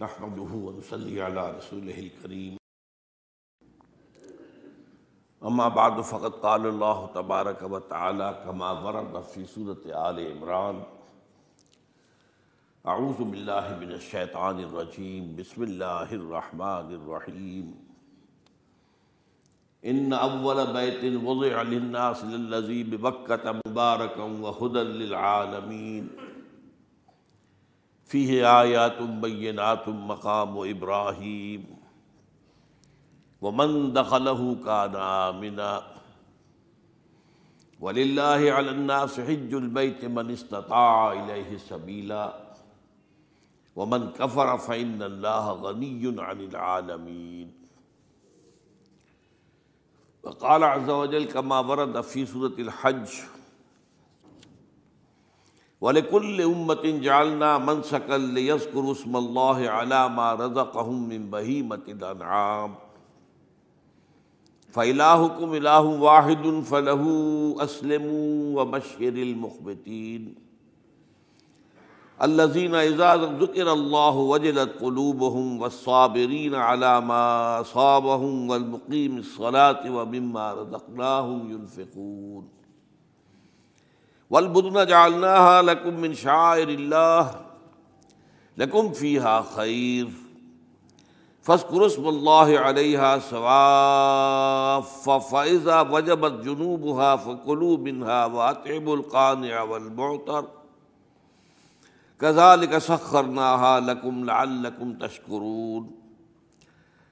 نحمده ونصلي على رسوله الكريم. اما بعد، فقد قال الله تبارك وتعالى كما ورد في سورة آل عمران اعوذ بالله من الشيطان الرجيم. بسم الله الرحمن الرحيم. ان اول بيت وضع للناس للذي ببكة مباركا وهدى للعالمين. فيه آيات بينات مقام و إبراهيم ومن دخله كان آمنا ولله على الناس حج البيت من استطاع إليه سبيلا ومن كفر فإن الله غني عن العالمين وقال عز وجل كما ورد في سورة الحج وَلِكُلِّ أُمَّةٍ جَعَلْنَا مَنْسَكًا لِيَذْكُرُوا اسْمَ اللَّهِ عَلَى مَا رَزَقَهُم مِّن بَهِيمَةِ الْأَنْعَامِ فَإِلَٰهُكُمْ إِلَٰهٌ وَاحِدٌ فَلَهُ أَسْلِمُوا وَبَشِّرِ الْمُخْبِتِينَ الَّذِينَ إِذَا ذُكِرَ اللَّهُ وَجِلَتْ قُلُوبُهُمْ وَالصَّابِرِينَ عَلَى مَا أَصَابَهُمْ وَالْمُقِيمِ الصَّلَاةِ وَمِمَّا رَزَقْنَاهُمْ والبدن جعلناها لكم من شعائر الله لكم فيها خير فاذكروا اسم الله عليها سواف فإذا وجبت جنوبها فكلوا منها وأطعموا القانع والمعتر كذلك سخرناها لكم لعلكم تشكرون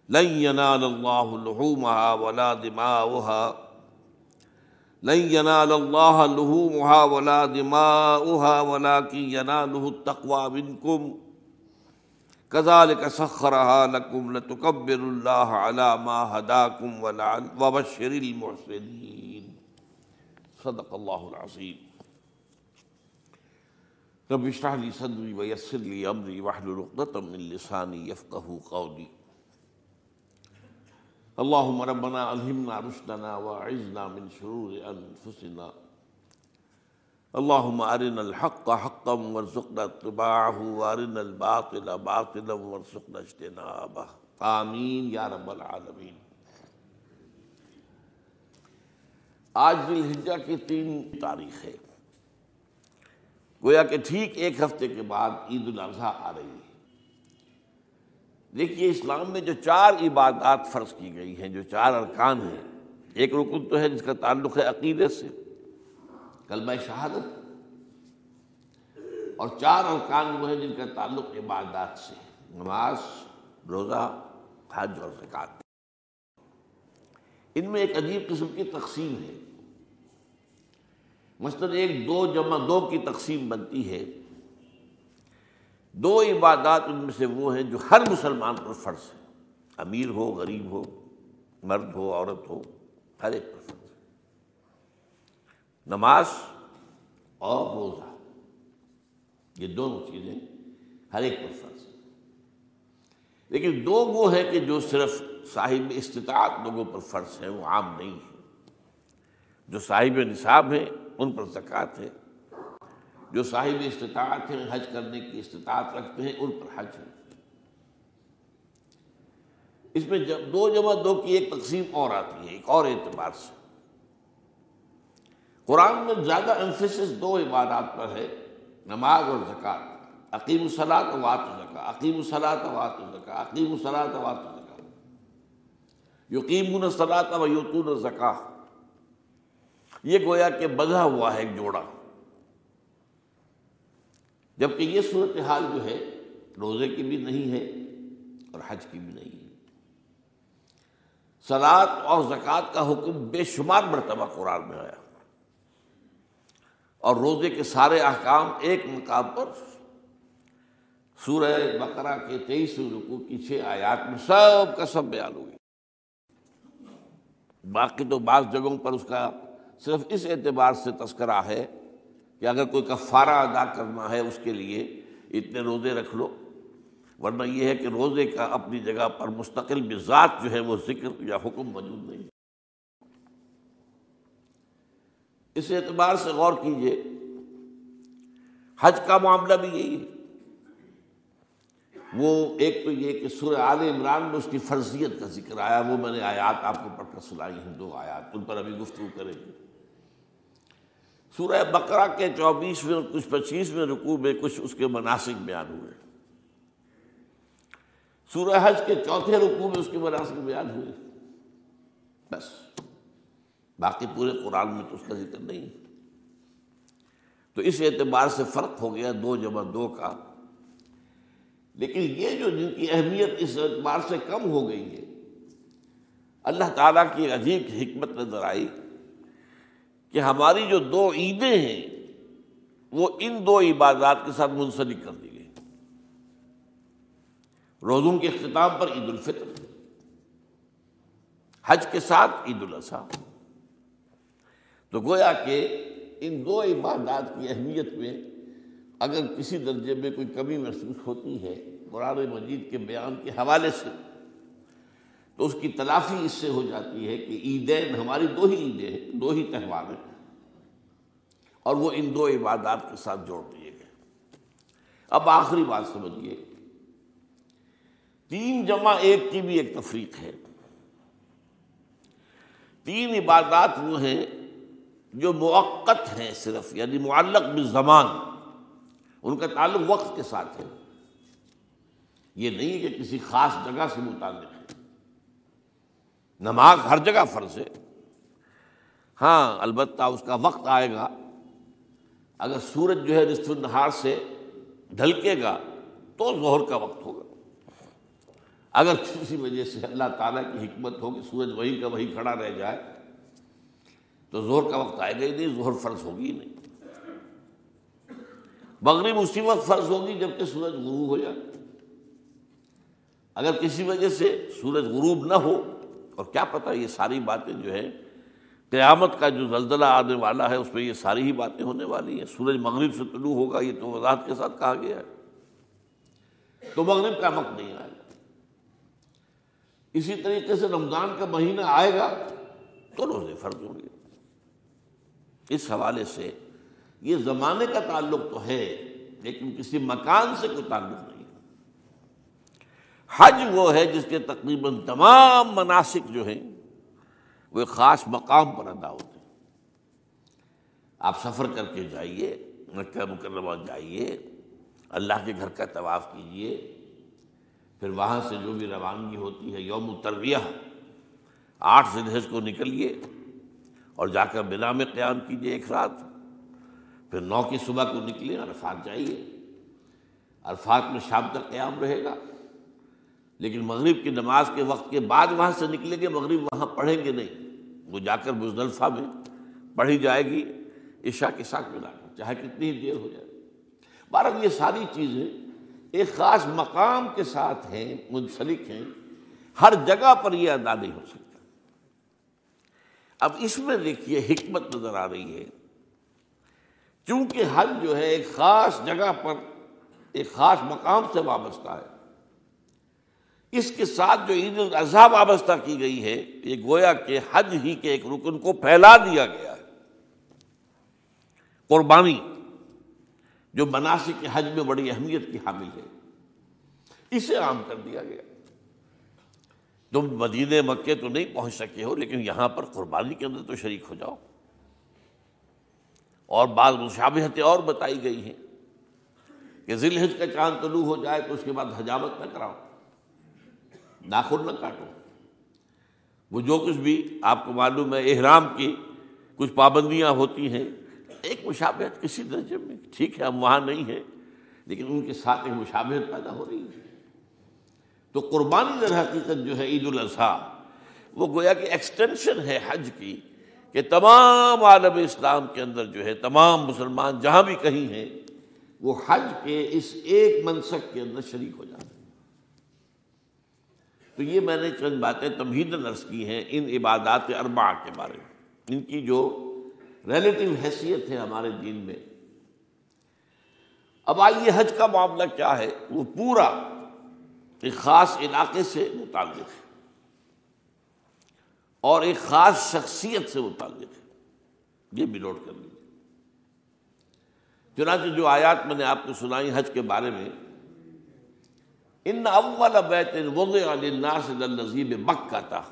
لن ينال الله لحومها ولا دماؤها لن ينال الله لحومها ولا دماؤها ولكن يناله التقوى منكم. كذلك سخرها لكم لتكبروا الله على ما هداكم وبشر المحسنين. صدق الله العظيم. رب اشرح لي صدري ويسر لي امري واحلل عقدة من لساني يفقهوا قولي. اللهم ربنا الهمنا رشدنا واعذنا من شرور انفسنا اللهم ارنا الحق حقا وارزقنا اتباعه وارنا الباطل باطلا وارزقنا اجتنابه. آمین یا رب العالمین آج ذی کی تین تاریخ ہے گویا کہ ٹھیک ایک ہفتے کے بعد عید الاضحیٰ آ رہی ہے دیکھیے، اسلام میں جو چار عبادات فرض کی گئی ہیں، جو چار ارکان ہیں، ایک رکن تو ہے جس کا تعلق ہے عقیدے سے، کلمہ شہادت، اور چار ارکان وہ ہیں جن کا تعلق عبادات سے، نماز، روزہ، حج اور زکوٰۃ۔ ان میں ایک عجیب قسم کی تقسیم ہے۔ مثلاً ایک دو جمع دو کی تقسیم بنتی ہے۔ دو عبادات ان میں سے وہ ہیں جو ہر مسلمان پر فرض ہے امیر ہو، غریب ہو، مرد ہو، عورت ہو، ہر ایک پر فرض ہے نماز اور روزہ، یہ دونوں چیزیں ہر ایک پر فرض ہیں۔ لیکن دو وہ ہے کہ جو صرف صاحب استطاعت لوگوں پر فرض ہیں، وہ عام نہیں ہے جو صاحب نصاب ہیں، ان پر زکوٰۃ ہے جو صاحب استطاعت ہیں، حج کرنے کی استطاعت رکھتے ہیں، ان پر حج ہے۔ اس میں جب دو جمع دو کی ایک تقسیم اور آتی ہے، ایک اور اعتبار سے۔ قرآن میں زیادہ انفسس دو عبادات پر ہے، نماز اور زکوٰۃ۔ عقیم الصلاۃ وات زکا عقیم الصلاۃ وات زکا عقیم الصلاۃ وات زکا یقیم الصلاۃ و یوتون زکا یہ گویا کہ بدھا ہوا ہے، ایک جوڑا۔ جبکہ یہ صورتحال جو ہے، روزے کی بھی نہیں ہے اور حج کی بھی نہیں ہے۔ سلاد اور زکوٰۃ کا حکم بے شمار مرتبہ قرآن میں آیا۔ اور روزے کے سارے احکام ایک مقام پر۔ سورہ بقرہ کے تیئیس رکو کی چھ آیات میں سب کا سب بیان ہوئی۔ باقی تو بعض جگہوں پر اس کا صرف اس اعتبار سے تذکرہ ہے کہ اگر کوئی کفارہ ادا کرنا ہے اس کے لیے، اتنے روزے رکھ لو۔ ورنہ یہ ہے کہ روزے کا اپنی جگہ پر مستقل بذات جو ہے وہ ذکر یا حکم موجود نہیں۔ اس اعتبار سے غور کیجیے، حج کا معاملہ بھی یہی ہے۔ وہ ایک تو یہ کہ سورہ عال عمران میں اس کی فرضیت کا ذکر آیا، وہ میں نے آیات آپ کو پڑھ کر سنائی ہیں، دو آیات، ان پر ابھی گفتگو کریں گے۔ سورہ بقرہ کے چوبیسویں اور کچھ پچیسویں رکوع میں کچھ اس کے مناسب بیان ہوئے۔ سورہ حج کے چوتھے رکوع میں اس کے مناسب بیان ہوئے۔ بس۔ باقی پورے قرآن میں تو اس کا ذکر نہیں۔ تو اس اعتبار سے فرق ہو گیا دو جمع دو کا۔ لیکن یہ جو جن کی اہمیت اس اعتبار سے کم ہو گئی ہے، اللہ تعالیٰ کی عجیب حکمت نظر آئی۔ کہ ہماری جو دو عیدیں ہیں، وہ ان دو عبادات کے ساتھ منسلک کر دی گئی۔ روزوں کے اختتام پر عید الفطر، حج کے ساتھ عید الاضحیٰ۔ تو گویا کہ ان دو عبادات کی اہمیت میں اگر کسی درجے میں کوئی کمی محسوس ہوتی ہے، قرآن مجید کے بیان کے حوالے سے تو اس کی تلافی اس سے ہو جاتی ہے کہ عیدین ہماری دو ہی عیدیں ہیں، دو ہی تہوار ہیں۔ اور وہ ان دو عبادات کے ساتھ جوڑ دیے گئے۔ اب آخری بات سمجھیے۔ تین جمع ایک کی بھی ایک تفریق ہے۔ تین عبادات وہ ہیں جو موقت ہیں صرف یعنی معلق بزمان ان کا تعلق وقت کے ساتھ ہے۔ یہ نہیں کہ کسی خاص جگہ سے متعلق۔ ہے نماز ہر جگہ فرض ہے۔ ہاں البتہ اس کا وقت آئے گا۔ اگر سورج جو ہے نصف النہار سے ڈھلکے گا، تو ظہر کا وقت ہوگا۔ اگر کسی وجہ سے اللہ تعالیٰ کی حکمت ہو کہ سورج وہی کا وہی کھڑا رہ جائے، تو زہر کا وقت آئے گا ہی نہیں زہر فرض ہوگی ہی نہیں۔ مغرب اسی وقت فرض ہوگی جبکہ سورج غروب ہو جائے۔ اگر کسی وجہ سے سورج غروب نہ ہو اور کیا پتہ یہ ساری باتیں جو ہے قیامت کا جو زلزلہ آنے والا ہے، اس میں یہ ساری ہی باتیں ہونے والی ہیں۔ سورج مغرب سے طلوع ہوگا، یہ تو وضاحت کے ساتھ کہا گیا ہے۔ تو مغرب کا وقت نہیں آئے گا۔ اسی طریقے سے رمضان کا مہینہ آئے گا تو روزے فرض ہوں گے۔ اس حوالے سے یہ زمانے کا تعلق تو ہے، لیکن کسی مکان سے کوئی تعلق نہیں۔ حج وہ ہے جس کے تقریباً تمام مناسب جو ہیں، وہ ایک خاص مقام پر ادا ہوتے ہیں۔ آپ سفر کر کے جائیے، مکہ مکرمہ جائیے، اللہ کے گھر کا طواف کیجیے، پھر وہاں سے جو بھی روانگی ہوتی ہے، یوم الترویہ، آٹھ ذلحج کو نکلیے اور جا کر بنا میں قیام کیجیے ایک رات۔ پھر نو کی صبح کو نکلے عرفات جائیے۔ عرفات میں شام تک قیام رہے گا۔ لیکن مغرب کی نماز کے وقت کے بعد وہاں سے نکلیں گے، مغرب وہاں پڑھیں گے نہیں۔ وہ جا کر مزدلفہ میں پڑھی جائے گی، عشاء کے ساتھ ملا کر، چاہے کتنی دیر ہو جائے۔ بارہ یہ ساری چیزیں ایک خاص مقام کے ساتھ ہیں، منسلک ہیں۔ ہر جگہ پر یہ ادا نہیں ہو سکتا۔ اب اس میں دیکھیے حکمت نظر آ رہی ہے۔ چونکہ حج جو ہے ایک خاص جگہ پر، ایک خاص مقام سے وابستہ ہے۔ اس کے ساتھ جو عید الاضحیٰ وابستہ کی گئی ہے، یہ گویا کہ حج ہی کے ایک رکن کو پھیلا دیا گیا ہے۔ قربانی، جو مناسب کے حج میں بڑی اہمیت کی حامل ہے، اسے عام کر دیا گیا۔ تم مدینہ مکے تو نہیں پہنچ سکے ہو، لیکن یہاں پر قربانی کے اندر تو شریک ہو جاؤ۔ اور بعض مشابہتیں اور بتائی گئی ہیں کہ ذی الحج کا چاند طلوع ہو جائے تو اس کے بعد حجامت نہ کراؤ۔ ناخن نہ کاٹو۔ وہ جو کچھ بھی آپ کو معلوم ہے، احرام کی کچھ پابندیاں ہوتی ہیں، ایک مشابہت کسی درجے میں ٹھیک ہے، ہم وہاں نہیں ہیں، لیکن ان کے ساتھ ایک مشابہت پیدا ہو رہی ہے۔ تو قربانی در حقیقت جو ہے عید الاضحیٰ، وہ گویا کہ ایکسٹینشن ہے حج کی، کہ تمام عالم اسلام کے اندر جو ہے، تمام مسلمان جہاں بھی کہیں ہیں، وہ حج کے اس ایک منصق کے اندر شریک ہو جاتے ہیں۔ تو یہ میں نے چند باتیں تمہید نرس کی ہیں ان عبادات اربع کے بارے میں۔ ان کی جو ریلیٹو حیثیت ہے ہمارے دین میں۔ اب آئیے حج کا معاملہ کیا ہے؟ وہ پورا ایک خاص علاقے سے متعلق ہے۔ اور ایک خاص شخصیت سے متعلق ہے۔ یہ بھی نوٹ کر لیجیے چنانچہ جو آیات میں نے آپ کو سنائی حج کے بارے میں ان اول بیت وضع للناس للذیب مکہ تھا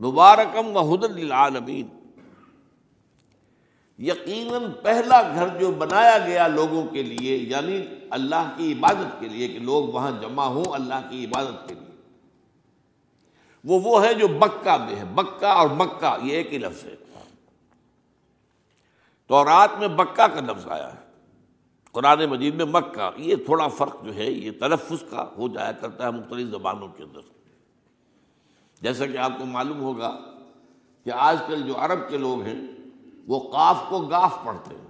مبارکم و حدر للعالمین. یقیناً پہلا گھر جو بنایا گیا لوگوں کے لیے یعنی اللہ کی عبادت کے لیے کہ لوگ وہاں جمع ہوں اللہ کی عبادت کے لیے. وہ وہ ہے جو بکہ میں ہے بکہ اور مکہ، یہ ایک ہی لفظ ہے۔ تو رات میں بکہ کا لفظ آیا ہے۔ قرآن مجید میں مکہ، یہ تھوڑا فرق جو ہے، یہ تلفظ کا ہو جایا کرتا ہے مختلف زبانوں کے اندر۔ جیسا کہ آپ کو معلوم ہوگا کہ آج کل جو عرب کے لوگ ہیں، وہ قاف کو گاف پڑھتے ہیں۔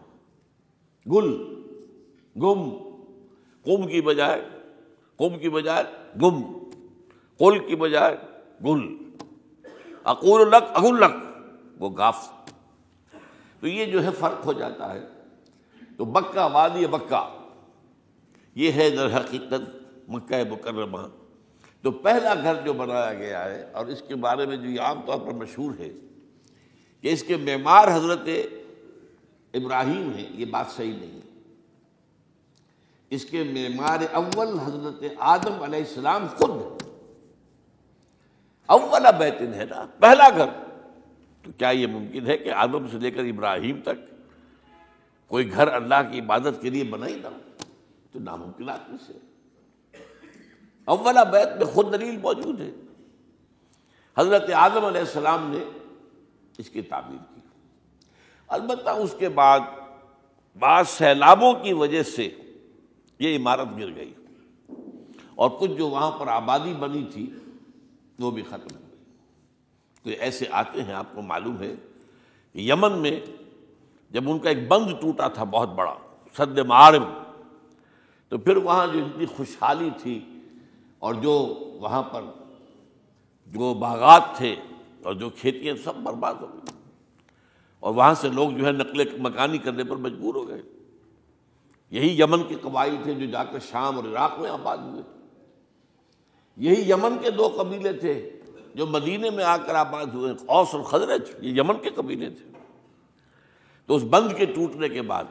گل، گم کم کی بجائے کم کی بجائے گم، قل کی بجائے گل۔ اقول لک، اگل لک، وہ گاف۔ تو یہ جو ہے، فرق ہو جاتا ہے۔ تو بکہ وادی بکہ یہ ہے در حقیقت مکہ مکرمہ۔ تو پہلا گھر جو بنایا گیا ہے، اور اس کے بارے میں جو یہ عام طور پر مشہور ہے، کہ اس کے معمار حضرت ابراہیم ہیں، یہ بات صحیح نہیں اس کے معمار اول حضرت آدم علیہ السلام خود اول بیتن ہے نا، پہلا گھر۔ تو کیا یہ ممکن ہے کہ آدم سے لے کر ابراہیم تک کوئی گھر اللہ کی عبادت کے لیے بنا ہی نہ تو ناممکنات میں سے۔ اولا بیت میں خود دلیل موجود ہے۔ حضرت اعظم علیہ السلام نے اس کی تعبیر کی۔ البتہ اس کے بعد بعض سیلابوں کی وجہ سے یہ عمارت گر گئی۔ اور کچھ جو وہاں پر آبادی بنی تھی، وہ بھی ختم ہو گئی۔ تو ایسے آتے ہیں، آپ کو معلوم ہے کہ یمن میں جب ان کا ایک بند ٹوٹا تھا بہت بڑا سد معارم، تو پھر وہاں جو اتنی خوشحالی تھی اور جو وہاں پر جو باغات تھے اور جو کھیتیاں سب برباد ہو گئی۔ اور وہاں سے لوگ جو ہے نقل مکانی کرنے پر مجبور ہو گئے۔ یہی یمن کے قبائل تھے جو جا کر شام اور عراق میں آباد ہوئے۔ یہی یمن کے دو قبیلے تھے جو مدینے میں آ کر آباد ہوئے اوس اور خزرج، یہ یمن کے قبیلے تھے۔ تو اس بند کے ٹوٹنے کے بعد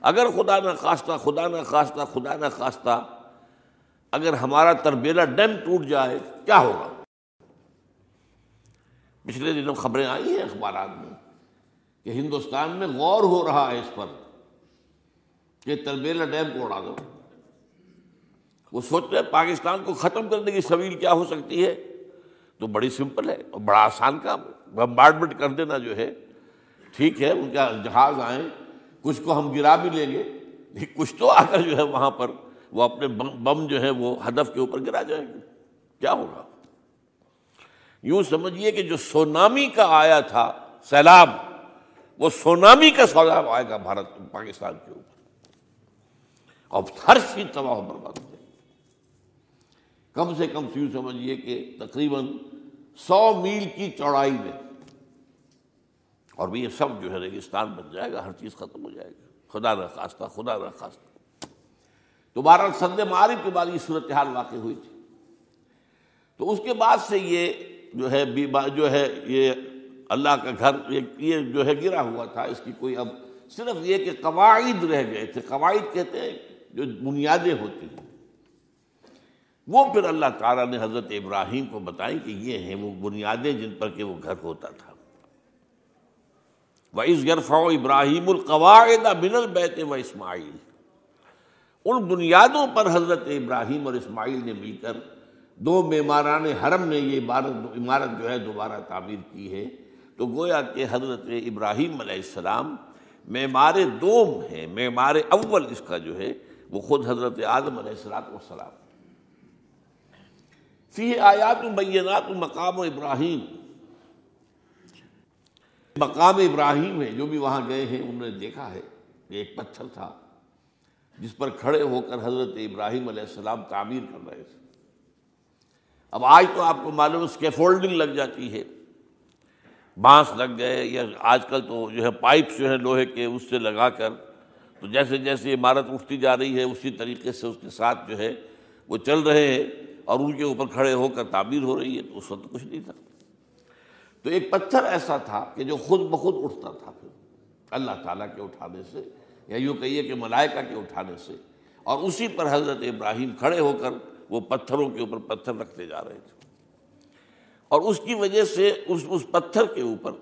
اگر خدا نہ خواستہ، خدا نہ خواستہ، خدا نہ خواستہ اگر ہمارا تربیلا ڈیم ٹوٹ جائے، کیا ہوگا؟ پچھلے دنوں خبریں آئی ہیں اخبارات میں کہ ہندوستان میں غور ہو رہا ہے اس پر کہ تربیلا ڈیم کو اڑا دو۔ وہ سوچ رہے پاکستان کو ختم کرنے کی سویل کیا ہو سکتی ہے؟ تو بڑی سمپل ہے اور بڑا آسان کام، بمبارڈمنٹ کر دینا جو ہے ٹھیک ہے، ان کا جہاز آئیں، کچھ کو ہم گرا بھی لیں گے کچھ تو آ کر جو ہے وہاں پر وہ اپنے بم جو ہے وہ ہدف کے اوپر گرا جائیں گے۔ کیا ہوگا؟ یوں سمجھیے کہ جو سونامی کا آیا تھا، سیلاب، وہ سونامی کا سیلاب آئے گا بھارت، پاکستان کے اوپر۔ اور ہر چیز تباہ برباد ہو جائے کم سے کم یوں سمجھیے کہ تقریباً سو میل کی چوڑائی میں اور یہ سب جو ہے ریگستان بن جائے گا، ہر چیز ختم ہو جائے گا خدا نہ خواستہ خدا نہ خواستہ دوبارہ سند معارف کے بعد یہ صورتحال واقع ہوئی تھی۔ تو اس کے بعد سے یہ جو ہے جو ہے یہ اللہ کا گھر، یہ جو ہے گرا ہوا تھا۔ اس کی کوئی اب صرف یہ کہ قواعد رہ گئے تھے۔ قواعد کہتے ہیں جو بنیادیں ہوتی ہیں۔ وہ پھر اللہ تعالیٰ نے حضرت ابراہیم کو بتائیں کہ یہ ہیں وہ بنیادیں جن پر کہ وہ گھر ہوتا تھا۔ وَإِذْ يَرْفَعُ ابراہیم القواعد من البیت و اسماعیل ان بنیادوں پر حضرت ابراہیم اور اسماعیل نے مل کر دو معماران حرم نے یہ عبارت عمارت جو ہے دوبارہ تعمیر کی ہے تو گویا کہ حضرت ابراہیم علیہ السلام معمار دوم ہے، معمار اول اس کا جو ہے وہ خود حضرت آدم علیہ السلاۃ والسلام فی آیات بینات مقام و ابراہیم۔ مقام ابراہیم ہے، جو بھی وہاں گئے ہیں، انہوں نے دیکھا ہے کہ ایک پتھر تھا، جس پر کھڑے ہو کر حضرت ابراہیم علیہ السلام تعمیر کر رہے تھے۔ اب آج تو آپ کو معلوم اسکیفولڈنگ لگ جاتی ہے۔ بانس لگ گئے یا آج کل تو جو ہے پائپ جو ہے لوہے کے، اس سے لگا کر، تو جیسے جیسے عمارت اٹھتی جا رہی ہے، اسی طریقے سے اس کے ساتھ جو ہے وہ چل رہے ہیں اور ان کے اوپر کھڑے ہو کر تعبیر ہو رہی ہے، تو اس وقت کچھ نہیں تھا۔ تو ایک پتھر ایسا تھا کہ جو خود بخود اٹھتا تھا پھر۔ اللہ تعالیٰ کے اٹھانے سے یا یوں کہیے کہ ملائکہ کے اٹھانے سے۔ اور اسی پر حضرت ابراہیم کھڑے ہو کر وہ پتھروں کے اوپر پتھر رکھتے جا رہے تھے۔ اور اس کی وجہ سے اس اس پتھر کے اوپر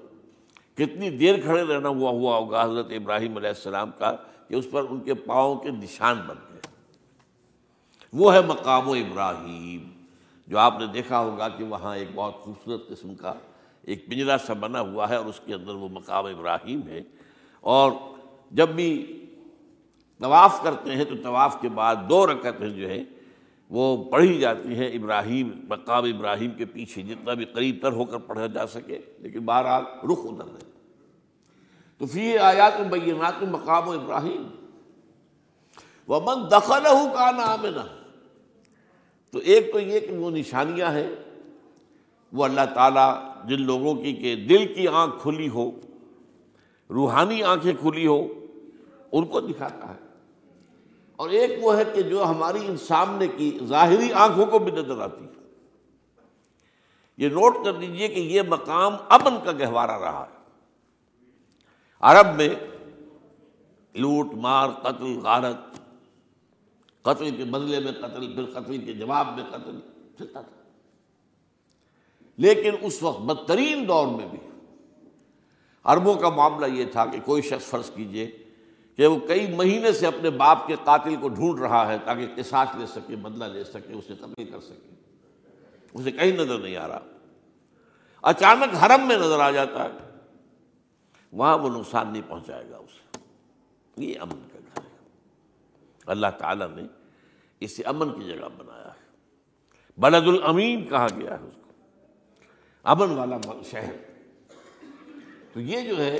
کتنی دیر کھڑے رہنا ہوا ہوا ہوگا حضرت ابراہیم علیہ السلام کا کہ اس پر ان کے پاؤں کے نشان بن گئے۔ وہ ہے مقام و ابراہیم۔ جو آپ نے دیکھا ہوگا کہ وہاں ایک بہت خوبصورت قسم کا ایک پنجرا سا بنا ہوا ہے اور اس کے اندر وہ مقام ابراہیم ہے اور جب بھی طواف کرتے ہیں تو طواف کے بعد دو رکعتیں جو ہے وہ پڑھی جاتی ہیں ابراہیم، مقام ابراہیم کے پیچھے جتنا بھی قریب تر ہو کر پڑھا جا سکے، لیکن بہرحال رخ ادھر رہے تو فی آیات بینات مقام و ابراہیم۔ وہ من دخل کا نام تو ایک تو یہ کہ وہ نشانیاں ہیں وہ اللہ تعالیٰ جن لوگوں کی کہ دل کی آنکھ کھلی ہو، روحانی آنکھیں کھلی ہو، ان کو دکھاتا ہے۔ اور ایک وہ ہے کہ جو ہماری ان سامنے کی ظاہری آنکھوں کو بھی نظر آتی ہے۔ یہ نوٹ کر لیجیے کہ یہ مقام امن کا گہوارہ رہا ہے۔ عرب میں لوٹ، مار، قتل، غارت، قتل کے بدلے میں قتل، پھر قتل کے جواب میں قتل چلتا تھا لیکن اس وقت بدترین دور میں بھی۔ عربوں کا معاملہ یہ تھا کہ کوئی شخص فرض کیجیے کہ وہ کئی مہینے سے اپنے باپ کے قاتل کو ڈھونڈ رہا ہے تاکہ قصاص لے سکے، بدلہ لے سکے، اسے قتل کر سکے۔ اسے کہیں نظر نہیں آ رہا۔ اچانک حرم میں نظر آ جاتا ہے۔ وہاں وہ نقصان نہیں پہنچائے گا اسے۔ یہ امن کا گھر ہے۔ اللہ تعالیٰ نے اسے امن کی جگہ بنایا ہے۔ بلد الامین کہا گیا ہے اس کو۔ امن والا شہر۔ تو یہ جو ہے،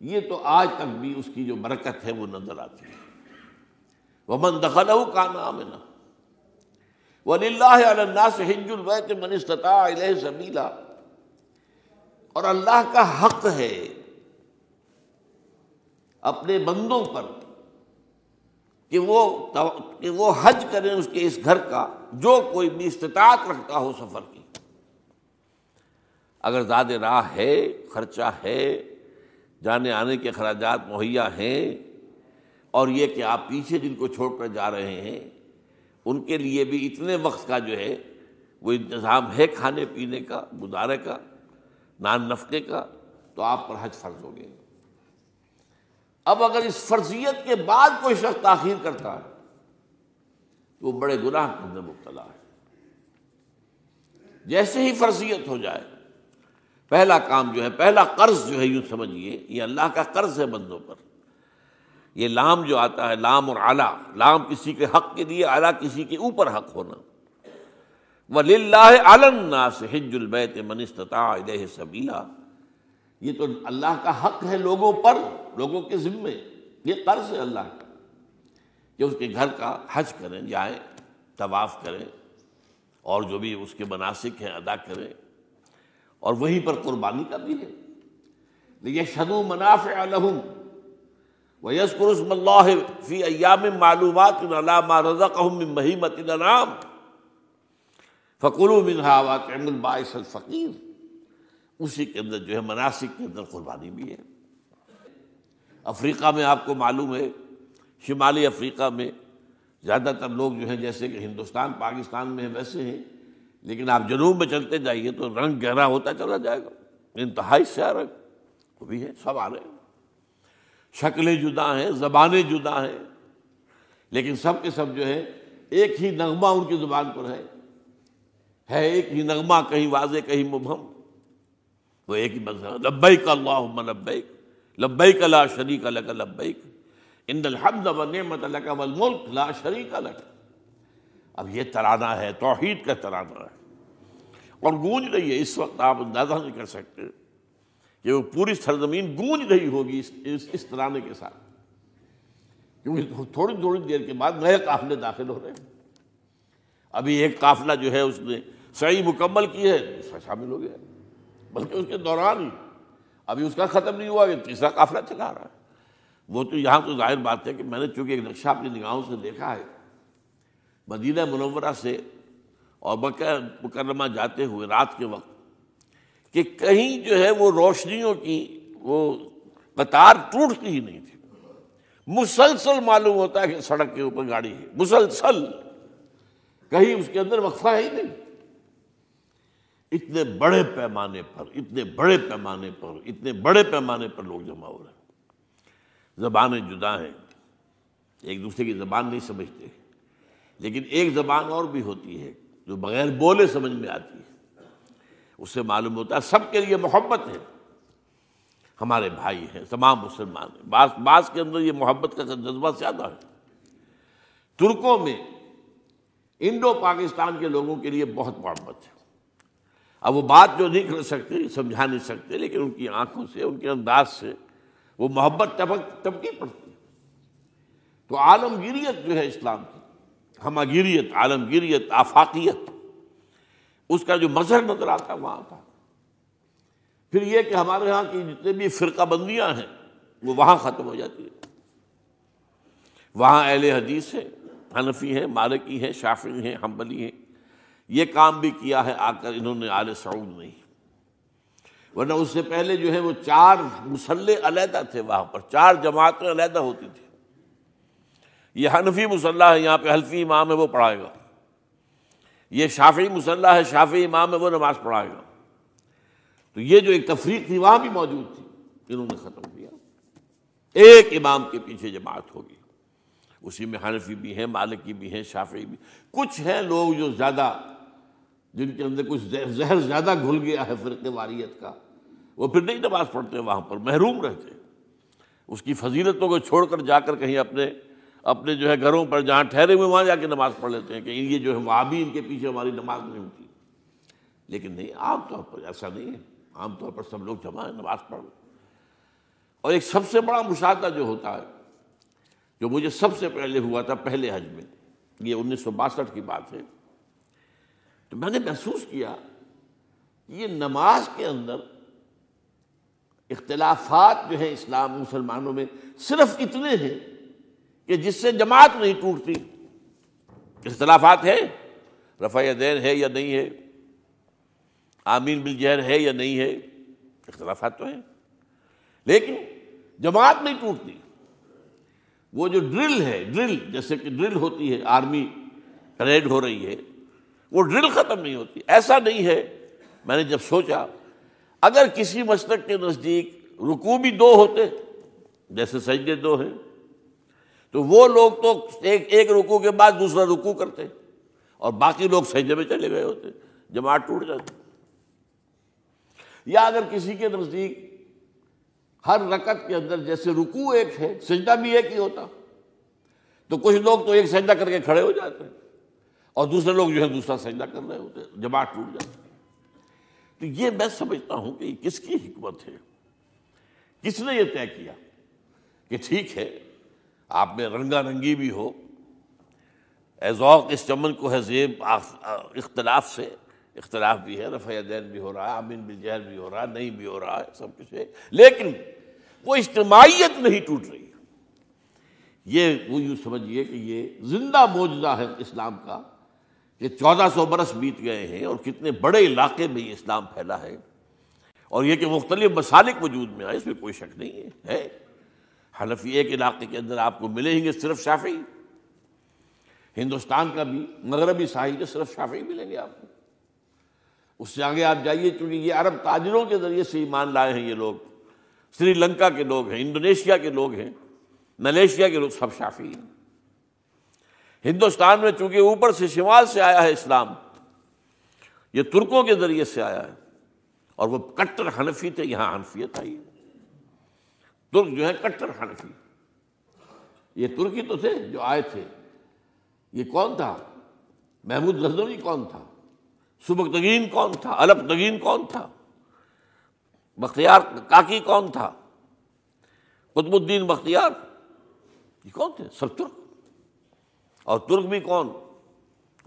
یہ تو آج تک بھی اس کی جو برکت ہے، وہ نظر آتی ہے۔ وہ من دخل کا نام ہے نا وہ اللہ سے ہج البیت من استطاع علیہ سبیلا اور اللہ کا حق ہے اپنے بندوں پر کہ وہ کہ وہ حج کریں اس کے اس گھر کا، جو کوئی بھی استطاعت رکھتا ہو سفر کی۔ اگر زیادہ راہ ہے، خرچہ ہے، جانے آنے کے اخراجات مہیا ہیں، اور یہ کہ آپ پیچھے جن کو چھوڑ کر جا رہے ہیں، ان کے لیے بھی اتنے وقت کا جو ہے، وہ انتظام ہے کھانے پینے کا، گزارے کا، نان نفقے کا، تو آپ پر حج فرض ہو گئے۔ اب اگر اس فرضیت کے بعد کوئی شخص تاخیر کرتا ہے، تو وہ بڑے گناہ کے اندر مبتلا ہے۔ جیسے ہی فرضیت ہو جائے پہلا کام جو ہے، پہلا قرض جو ہے، یوں سمجھیے، یہ اللہ کا قرض ہے بندوں پر۔ یہ لام جو آتا ہے، لام اور اعلیٰ لام کسی کے حق کے لیے اعلیٰ کسی کے اوپر حق ہونا۔ ولی اللہ سے حج البیت منستتا سبیلا یہ تو اللہ کا حق ہے لوگوں پر، لوگوں کے ذمے۔ یہ قرض ہے اللہ کا۔ کہ اس کے گھر کا حج کریں، جائیں، طواف کریں اور جو بھی اس کے مناسب ہیں ادا کریں۔ اور وہیں پر قربانی کا بھی ہے یہ شدو منافع لہم و یس قرسم اللہ فی ایام معلومات علامہ رضا مہیمت النام فقر و منہا واقع الباعث الفقیر۔ اسی کے اندر جو ہے مناسب کے اندر قربانی بھی ہے۔ افریقہ میں آپ کو معلوم ہے، شمالی افریقہ میں زیادہ تر لوگ جو ہیں جیسے کہ ہندوستان، پاکستان میں ویسے ہیں۔ لیکن آپ جنوب میں چلتے جائیے تو رنگ گہرا ہوتا چلا جائے گا۔ انتہائی سیاہ رنگ۔ وہ بھی ہے، سب آ رہے ہیں۔ شکلیں جدا ہیں، زبانیں جدا ہیں۔ لیکن سب کے سب جو ہے ایک ہی نغمہ ان کی زبان پر ہے۔ ہے ایک ہی نغمہ، کہیں واضح، کہیں مبہم۔ وہ ایک ہی مذہب لبیک اللہ لبیک۔ لبیک لا شریک لک لبیک۔ ان الحمد و نعمت لک والملک لا شریک لک۔ اب یہ ترانہ ہے توحید کا ترانہ ہے۔ اور گونج رہی ہے اس وقت آپ اندازہ نہیں کر سکتے کہ وہ پوری سرزمین گونج رہی ہوگی اس اس, اس ترانے کے ساتھ۔ کیونکہ تھوڑی تھوڑی دیر کے بعد نئے قافلے داخل ہو رہے ہیں۔ ابھی ایک قافلہ جو ہے اس نے صحیح مکمل کی ہے اس کا شامل ہو گیا۔ بلکہ اس کے دوران ہی ابھی اس کا ختم نہیں ہوا کہ تیسرا قافلہ چلا رہا ہے۔ وہ تو یہاں تو ظاہر بات ہے کہ میں نے چونکہ ایک نقشہ اپنی نگاہوں سے دیکھا ہے مدینہ منورہ سے اور مکہ مکرمہ جاتے ہوئے رات کے وقت کہ کہیں جو ہے وہ روشنیوں کی وہ قطار ٹوٹتی ہی نہیں تھی۔ مسلسل معلوم ہوتا ہے کہ سڑک کے اوپر گاڑی ہے۔ مسلسل۔ کہیں اس کے اندر وقفہ ہے ہی نہیں۔ اتنے بڑے پیمانے پر، اتنے بڑے پیمانے پر، اتنے بڑے پیمانے پر لوگ جمع ہو رہے ہیں۔ زبانیں جدا ہیں، ایک دوسرے کی زبان نہیں سمجھتے۔ لیکن ایک زبان اور بھی ہوتی ہے جو بغیر بولے سمجھ میں آتی ہے۔ اس سے معلوم ہوتا ہے سب کے لیے محبت ہے۔ ہمارے بھائی ہیں، تمام مسلمان ہیں۔ بعض بعض کے اندر یہ محبت کا جذبہ زیادہ ہے۔ ترکوں میں انڈو پاکستان کے لوگوں کے لیے بہت محبت ہے۔ اب وہ بات جو نہیں کر سکتے، سمجھا نہیں سکتے، لیکن ان کی آنکھوں سے، ان کے انداز سے وہ محبت ٹپک ٹپکی پڑتی تو عالمگیریت جو ہے اسلام کی ہماگیریت عالمگیریت آفاقیت۔ اس کا جو مظہر نظر آتا ہے، وہاں تھا پھر یہ کہ ہمارے ہاں کی جتنے بھی فرقہ بندیاں ہیں، وہ وہاں ختم ہو جاتی ہے وہاں اہل حدیث ہے حنفی ہیں، مالکی ہیں شافی ہیں، حنبلی ہیں۔ یہ کام بھی کیا ہے آ کر انہوں نے آل سعود نہیں ورنہ اس سے پہلے جو ہے وہ چار مسلح علیحدہ تھے وہاں پر۔ چار جماعتیں علیحدہ ہوتی تھی یہ حنفی مسلح ہے یہاں پہ حلفی امام ہے، وہ پڑھائے گا۔ یہ شافی مسلح ہے شافی امام ہے، وہ نماز پڑھائے گا۔ تو یہ جو ایک تفریق تھی، وہاں بھی موجود تھی۔ انہوں نے ختم کیا۔ ایک امام کے پیچھے جماعت ہوگی۔ اسی میں حنفی بھی ہیں، مالکی بھی ہیں شافی بھی۔ کچھ ہیں لوگ جو زیادہ، جن کے اندر کچھ زہر زیادہ گھل گیا ہے فرق واریت کا، وہ پھر نہیں نماز پڑھتے وہاں پر، محروم رہتے۔ اس کی فضیلتوں کو چھوڑ کر جا کر کہیں اپنے اپنے جو ہے گھروں پر جہاں ٹھہرے ہوئے وہاں جا کے نماز پڑھ لیتے ہیں کہ یہ جو ہے وہاں بھی ان کے پیچھے ہماری نماز نہیں ہوتی۔ لیکن نہیں، عام طور پر ایسا نہیں ہے۔ عام طور پر سب لوگ جمع ہیں، نماز پڑھ اور ایک سب سے بڑا مشاہدہ جو ہوتا ہے، جو مجھے سب سے پہلے ہوا تھا، پہلے حج میں، یہ انیس سو باسٹھ کی بات ہے۔ تو میں نے محسوس کیا یہ نماز کے اندر اختلافات جو ہیں اسلام مسلمانوں میں صرف اتنے ہیں کہ جس سے جماعت نہیں ٹوٹتی۔ اختلافات ہے رفع دین ہے یا نہیں ہے، آمین بالجہر ہے یا نہیں ہے، اختلافات تو ہیں۔ لیکن جماعت نہیں ٹوٹتی۔ وہ جو ڈرل ہے، ڈرل جیسے کہ ڈرل ہوتی ہے، آرمی پریڈ ہو رہی ہے، وہ ڈرل ختم نہیں ہوتی۔ ایسا نہیں ہے۔ میں نے جب سوچا، اگر کسی مسلک کے نزدیک رکو بھی دو ہوتے، جیسے سجدے دو ہیں تو وہ لوگ تو ایک ایک رکو کے بعد دوسرا رکو کرتے اور باقی لوگ سجدے میں چلے گئے ہوتے جماعت ٹوٹ جاتی یا اگر کسی کے نزدیک ہر رکت کے اندر جیسے رکو ایک ہے، سجدہ بھی ایک ہی ہوتا، تو کچھ لوگ تو ایک سجدہ کر کے کھڑے ہو جاتے ہیں اور دوسرے لوگ جو ہے دوسرا سجدہ کر رہے ہوتے ہیں، جماعت ٹوٹ جاتی تو یہ میں سمجھتا ہوں کہ کس کی حکمت ہے؟ کس نے یہ طے کیا کہ ٹھیک ہے آپ میں رنگا رنگی بھی ہو۔ اے ذوق اس چمن کو ہے زیب اختلاف سے۔ اختلاف بھی ہے، رفع دین بھی ہو رہا ہے امین بالجہر بھی ہو رہا ہے، نہیں بھی ہو رہا ہے، سب کچھ ہے۔ لیکن وہ اجتماعیت نہیں ٹوٹ رہی۔ یہ، وہ یوں سمجھیے کہ یہ زندہ موجودہ ہے اسلام کا کہ چودہ سو برس بیت گئے ہیں اور کتنے بڑے علاقے میں یہ اسلام پھیلا ہے۔ اور یہ کہ مختلف مسالک وجود میں آئے، اس میں کوئی شک نہیں ہے۔ حنفی ایک علاقے کے اندر آپ کو ملیں گے صرف شافی ہندوستان کا بھی، مغربی ساحل کے صرف شافی ملیں گے آپ کو۔ اس سے آگے آپ جائیے، چونکہ یہ عرب تاجروں کے ذریعے سے ایمان لائے ہیں یہ لوگ۔ سری لنکا کے لوگ ہیں، انڈونیشیا کے لوگ ہیں، ملیشیا کے لوگ سب شافی ہیں۔ ہندوستان میں چونکہ اوپر سے شمال سے آیا ہے اسلام، یہ ترکوں کے ذریعے سے آیا ہے۔ اور وہ کٹر حنفی تھے، یہاں حنفیت آئی ترک جو ہے کٹر حنفی یہ ترکی تو تھے جو آئے تھے۔ یہ کون تھا؟ محمود غزنوی کون تھا؟ سبکتگین کون تھا؟ الپ تگین کون تھا؟ بختیار کاکی کون تھا؟ قطب الدین بختیار۔ یہ کون تھے؟ سب ترک۔ اور ترک بھی کون؟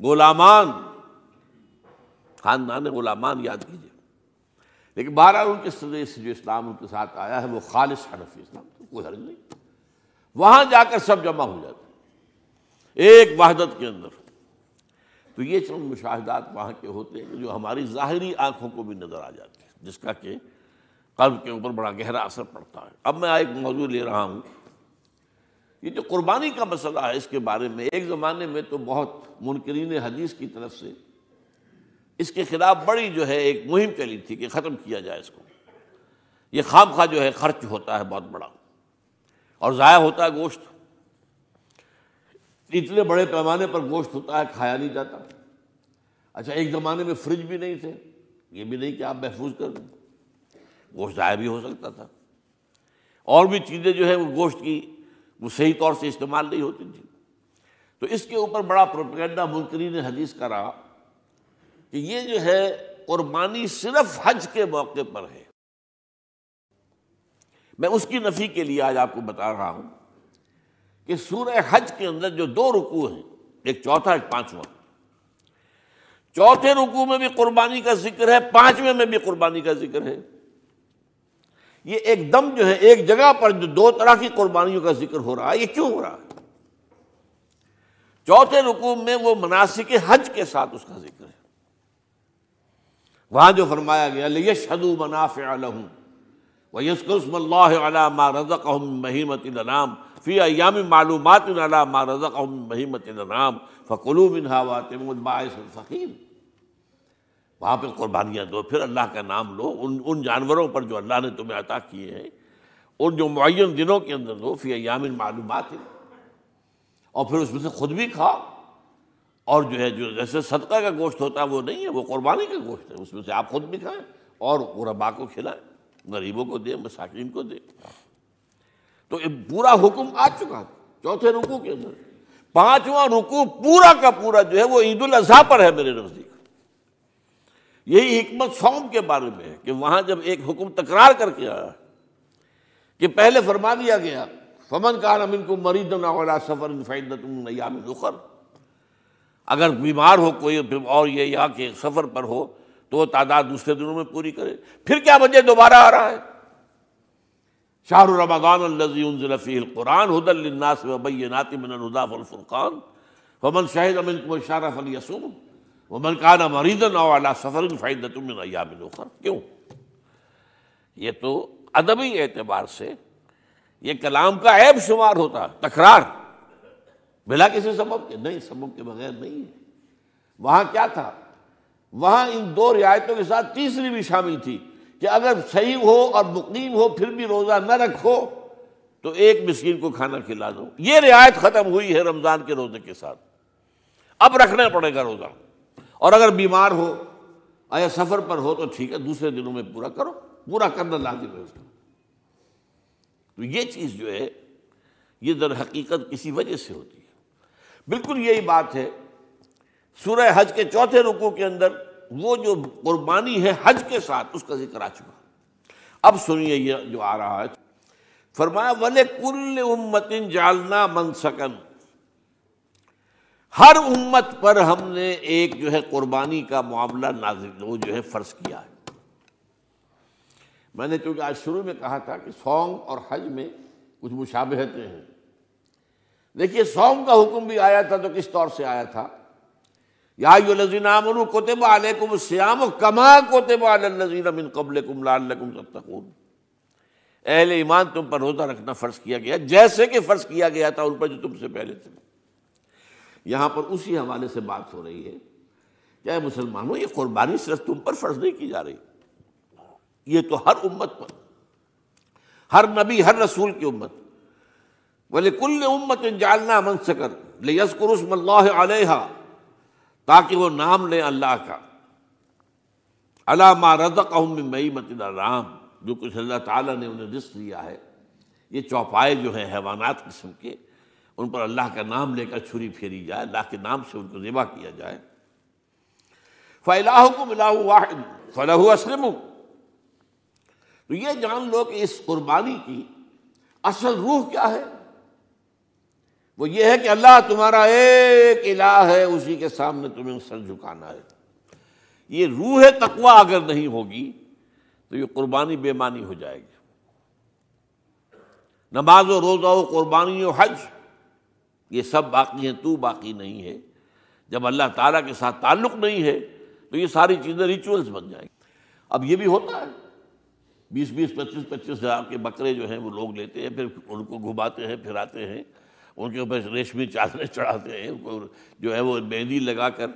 غلامان۔ خاندان غلامان یاد کیجیے لیکن بارہ ان کے سدے سے جو اسلام ان کے ساتھ آیا ہے وہ خالص حنفی اسلام کوئی حرج نہیں۔ وہاں جا کر سب جمع ہو جاتے ایک وحدت کے اندر۔ تو یہ چند مشاہدات وہاں کے ہوتے ہیں جو ہماری ظاہری آنکھوں کو بھی نظر آ جاتے ہیں، جس کا کہ قلب کے اوپر بڑا گہرا اثر پڑتا ہے۔ اب میں ایک موضوع لے رہا ہوں۔ یہ جو قربانی کا مسئلہ ہے، اس کے بارے میں ایک زمانے میں تو بہت منکرین حدیث کی طرف سے اس کے خلاف بڑی جو ہے ایک مہم چلی تھی کہ ختم کیا جائے اس کو۔ یہ خواب خواہ جو ہے خرچ ہوتا ہے بہت بڑا۔ اور ضائع ہوتا ہے گوشت۔ اتنے بڑے پیمانے پر گوشت ہوتا ہے، کھایا نہیں جاتا۔ اچھا ایک زمانے میں فریج بھی نہیں تھے۔ یہ بھی نہیں کہ آپ محفوظ کر دیں۔ گوشت ضائع بھی ہو سکتا تھا۔ اور بھی چیزیں جو ہے وہ گوشت کی وہ صحیح طور سے استعمال نہیں ہوتی تھی تو اس کے اوپر بڑا پروپیگنڈا منکرین حدیث کا رہا۔ کہ یہ جو ہے قربانی صرف حج کے موقع پر ہے۔ میں اس کی نفی کے لیے آج آپ کو بتا رہا ہوں کہ سورہ حج کے اندر جو دو رکوع ہیں، ایک چوتھا، ایک پانچواں۔ چوتھے رکوع میں بھی قربانی کا ذکر ہے، پانچویں میں بھی قربانی کا ذکر ہے۔ یہ ایک دم جو ہے، ایک جگہ پر جو دو طرح کی قربانیوں کا ذکر ہو رہا ہے، یہ کیوں ہو رہا ہے؟ چوتھے رکوع میں وہ مناسب حج کے ساتھ اس کا ذکر ہے۔ وہاں جو فرمایا گیا، لیشہدو منافع لہم ویسکر اسم اللہ علی ما رزقہم مہیمت الانام، فی ایام معلومات علی ما رزقہم مہیمت الانام فقلو منہا واتم الباعث الفقیر وہاں پہ قربانیاں دو، پھر اللہ کا نام لو، ان ان جانوروں پر جو اللہ نے تمہیں عطا کیے ہیں ان جو معین دنوں کے اندر دو، فی ایام معلومات۔ اور پھر اس میں سے خود بھی کھاؤ۔ اور جو ہے، جو جیسے صدقہ کا گوشت ہوتا ہے، وہ نہیں ہے، وہ قربانی کا گوشت ہے۔ اس میں سے آپ خود بھی کھائیں اور غربا کو کھلائیں، غریبوں کو دیں، مساکین کو دیں۔ تو پورا حکم آ چکا چوتھے رکو کے اندر۔ پانچواں رکو پورا کا پورا جو ہے، وہ عید الاضحیٰ پر ہے میرے نزدیک۔ یہی حکمت سوم کے بارے میں ہے کہ وہاں جب ایک حکم تکرار کر کے آیا، کہ پہلے فرما دیا گیا، فمن کان امن کو مریض سفر اخر اگر بیمار ہو کوئی اور یہ یا کہ سفر پر ہو، تو وہ تعداد دوسرے دنوں میں پوری کرے۔ پھر کیا وجہ دوبارہ آ رہا ہے؟ شاہ رمضان الزی فی القرآن حد الناس وبینات من الہدا والفرقان۔ فمن شاہد امن کو شارف الیسوم ومن کان مریضن او علی سفر فعدۃ من ایام اخر۔ کیوں؟ یہ تو ادبی اعتبار سے یہ کلام کا عیب شمار ہوتا تکرار۔ بلا کسی سبب کے؟ نہیں سبب کے بغیر نہیں ہے۔ وہاں کیا تھا؟ وہاں ان دو رعایتوں کے ساتھ تیسری بھی شامل تھی کہ اگر صحیح ہو اور مقیم ہو، پھر بھی روزہ نہ رکھو تو ایک مسکین کو کھانا کھلا دو۔ یہ رعایت ختم ہوئی ہے رمضان کے روزے کے ساتھ۔ اب رکھنا پڑے گا روزہ۔ اور اگر بیمار ہو آیا سفر پر ہو تو ٹھیک ہے، دوسرے دنوں میں پورا کرو۔ پورا کرنا لازم ہے اس کا۔ تو یہ چیز جو ہے، یہ در حقیقت کسی وجہ سے ہوتی ہے۔ بالکل یہی بات ہے۔ سورہ حج کے چوتھے رکو کے اندر وہ جو قربانی ہے حج کے ساتھ، اس کا ذکر آ چکا۔ اب سنیے یہ جو آ رہا ہے۔ فرمایا ولے کل امت جالنا من سکن ہر امت پر ہم نے ایک جو ہے قربانی کا معاملہ نازل، وہ جو ہے فرض کیا ہے۔ میں نے چونکہ آج شروع میں کہا تھا کہ سونگ اور حج میں کچھ مشابہتیں ہیں۔ دیکھیے سوم کا حکم بھی آیا تھا تو کس طور سے آیا تھا؟ یا کوتب علیکم سیام کما کوتب الزین من قبلکم لعلکم تتقون۔ اہل ایمان تم پر روزہ رکھنا فرض کیا گیا، جیسے کہ فرض کیا گیا تھا ان پر جو تم سے پہلے تھے۔ یہاں پر اسی حوالے سے بات ہو رہی ہے کیا مسلمانوں، یہ قربانی صرف تم پر فرض نہیں کی جا رہی۔ یہ تو ہر امت پر، ہر نبی، ہر رسول کی امت۔ بولے کل امت جالنا من سکر لے اسم اللہ علیہ تاکہ وہ نام لیں اللہ کا۔ علامہ رزق مئی مت رام جو کچھ اللہ تعالیٰ نے انہیں رزق دیا ہے۔ یہ چوپائے جو ہیں حیوانات قسم کے، ان پر اللہ کا نام لے کر چھری پھیری جائے، اللہ کے نام سے ان کو ذبح کیا جائے۔ فلاح کو ملا واحد فلاح اسلم تو یہ جان لو کہ اس قربانی کی اصل روح کیا ہے؟ وہ یہ ہے کہ اللہ تمہارا ایک الہ ہے، اسی کے سامنے تمہیں سر جھکانا ہے۔ یہ روح تقوا اگر نہیں ہوگی تو یہ قربانی بے معنی ہو جائے گی۔ نماز و روزہ و قربانی و حج، یہ سب باقی ہیں، تو باقی نہیں ہے۔ جب اللہ تعالیٰ کے ساتھ تعلق نہیں ہے تو یہ ساری چیزیں ریچولس بن جائیں گی۔ اب یہ بھی ہوتا ہے۔ بیس بیس، پچیس پچیس ہزار کے بکرے جو ہیں وہ لوگ لیتے ہیں، پھر ان کو گھباتے ہیں، پھراتے ہیں۔ ان کے اوپر ریشمی چادریں چڑھاتے ہیں، ان کو جو ہے وہ مہندی لگا کر۔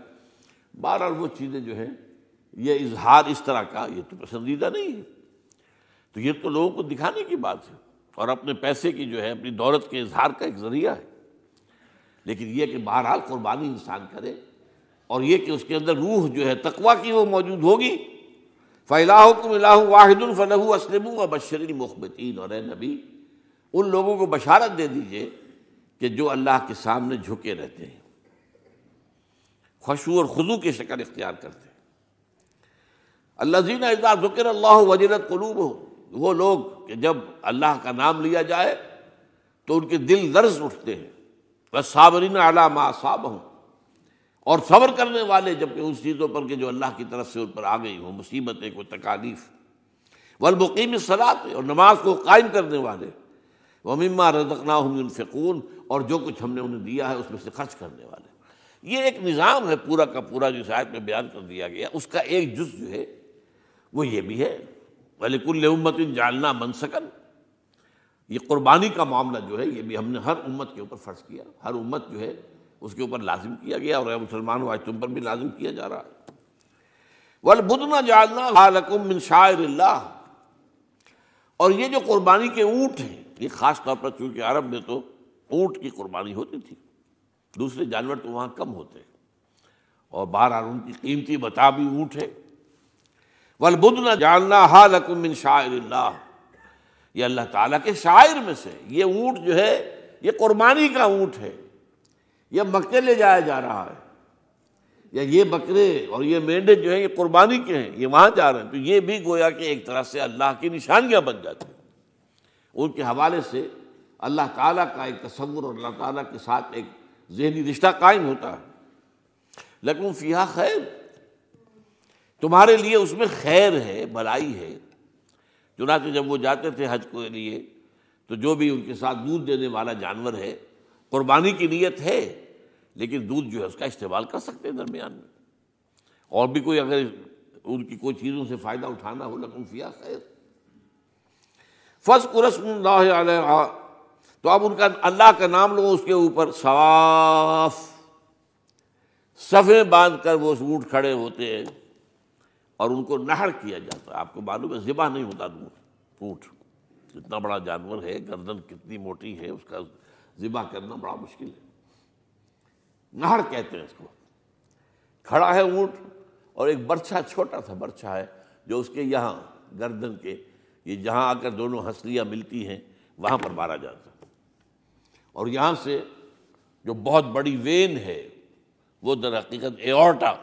بہرحال وہ چیزیں جو ہیں، یہ اظہار اس طرح کا، یہ تو پسندیدہ نہیں ہے۔ تو یہ تو لوگوں کو دکھانے کی بات ہے۔ اور اپنے پیسے کی جو ہے، اپنی دولت کے اظہار کا ایک ذریعہ ہے۔ لیکن یہ کہ بہرحال قربانی انسان کرے، اور یہ کہ اس کے اندر روح جو ہے تقوا کی وہ موجود ہوگی۔ فلاح کم اللہ واحد الفلاح اسلم و بشری مخبتین اور اے نبی، ان لوگوں کو بشارت دے دیجیے کہ جو اللہ کے سامنے جھکے رہتے ہیں خوشو اور خضو کی شکل اختیار کرتے ہیں۔ اللہ زین اعزاز ذکر اللہ وجرت قلوب ہو وہ لوگ کہ جب اللہ کا نام لیا جائے تو ان کے دل لرز اٹھتے ہیں۔ بس صابرین اعلیٰ ما صاب ہوں اور صبر کرنے والے جبکہ اس چیزوں پر کہ جو اللہ کی طرف سے ان پر آ گئی ہوں، مصیبتیں، کوئی تکالیف۔ والمقیم صلاحت اور نماز کو قائم کرنے والے۔ وہ مما رزقنا ہوں فکون اور جو کچھ ہم نے انہیں دیا ہے اس میں سے خرچ کرنے والے یہ ایک نظام ہے پورا کا پورا جو آیت میں بیان کر دیا گیا۔ اس کا ایک جز جو ہے وہ یہ بھی ہے ولیک الامت جالنا منسکن یہ قربانی کا معاملہ جو ہے، یہ بھی ہم نے ہر امت کے اوپر فرض کیا۔ ہر امت جو ہے، اس کے اوپر لازم کیا گیا اور مسلمان آج تم پر بھی لازم کیا جا رہا ہے۔ ول بدنا جالنا من شاعر اللہ اور یہ جو قربانی کے اونٹ ہیں یہ خاص طور پر چونکہ عرب میں تو اونٹ کی قربانی ہوتی تھی۔ دوسرے جانور تو وہاں کم ہوتے اور بہرحال ان کی قیمتی بتا بھی اونٹ ہے۔ ولبد نہ جاننا حالکم من شاعر اللہ یہ اللہ تعالیٰ کے شاعر میں سے، یہ اونٹ جو ہے، یہ قربانی کا اونٹ ہے۔ یہ مکے لے جایا جا رہا ہے۔ یا یہ بکرے اور یہ مینڈے جو ہیں، یہ قربانی کے ہیں، یہ وہاں جا رہے ہیں۔ تو یہ بھی گویا کہ ایک طرح سے اللہ کی نشانیاں بن جاتی ہیں۔ ان کے حوالے سے اللہ تعالیٰ کا ایک تصور اور اللہ تعالیٰ کے ساتھ ایک ذہنی رشتہ قائم ہوتا ہے۔ لیکن فیحا خیر۔ تمہارے لیے اس میں خیر ہے بلائی ہے۔ چنانچہ جب وہ جاتے تھے حج کے لیے، تو جو بھی ان کے ساتھ دودھ دینے والا جانور ہے، قربانی کی نیت ہے، لیکن دودھ جو ہے اس کا استعمال کر سکتے ہیں درمیان میں۔ اور بھی کوئی اگر ان کی کوئی چیزوں سے فائدہ اٹھانا ہو، لکم فیا خیر۔ فص قرسم اللہ علیہ تو اب ان کا اللہ کا نام لو، اس کے اوپر صاف صفے باندھ کر وہ اونٹ کھڑے ہوتے ہیں اور ان کو نہر کیا جاتا ہے۔ آپ کو معلوم ہے، ذبح نہیں ہوتا اونٹ۔ اتنا بڑا جانور ہے، گردن کتنی موٹی ہے، اس کا ذبح کرنا بڑا مشکل ہے۔ نہر کہتے ہیں اس کو۔ کھڑا ہے اونٹ اور ایک برچھا چھوٹا سا برچھا ہے جو اس کے یہاں گردن کے یہ جہاں آ کر دونوں ہنسلیاں ملتی ہیں، وہاں پر مارا جاتا۔ ہے اور یہاں سے جو بہت بڑی وین ہے، وہ در حقیقت ایورٹا،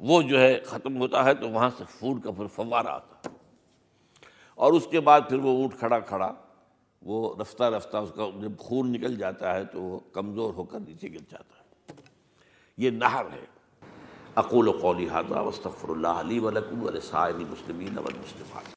وہ جو ہے ختم ہوتا ہے تو وہاں سے خون کا پھر فوارہ آتا۔ ہے اور اس کے بعد پھر وہ اونٹ کھڑا کھڑا، وہ رفتہ رفتہ اس کا جب خون نکل جاتا ہے تو وہ کمزور ہو کر نیچے گر جاتا ہے۔ یہ نہر ہے۔ اقول و قولی حاضہ وصطفر اللہ علی ولکم ولسائر المسلمین والمسلمات۔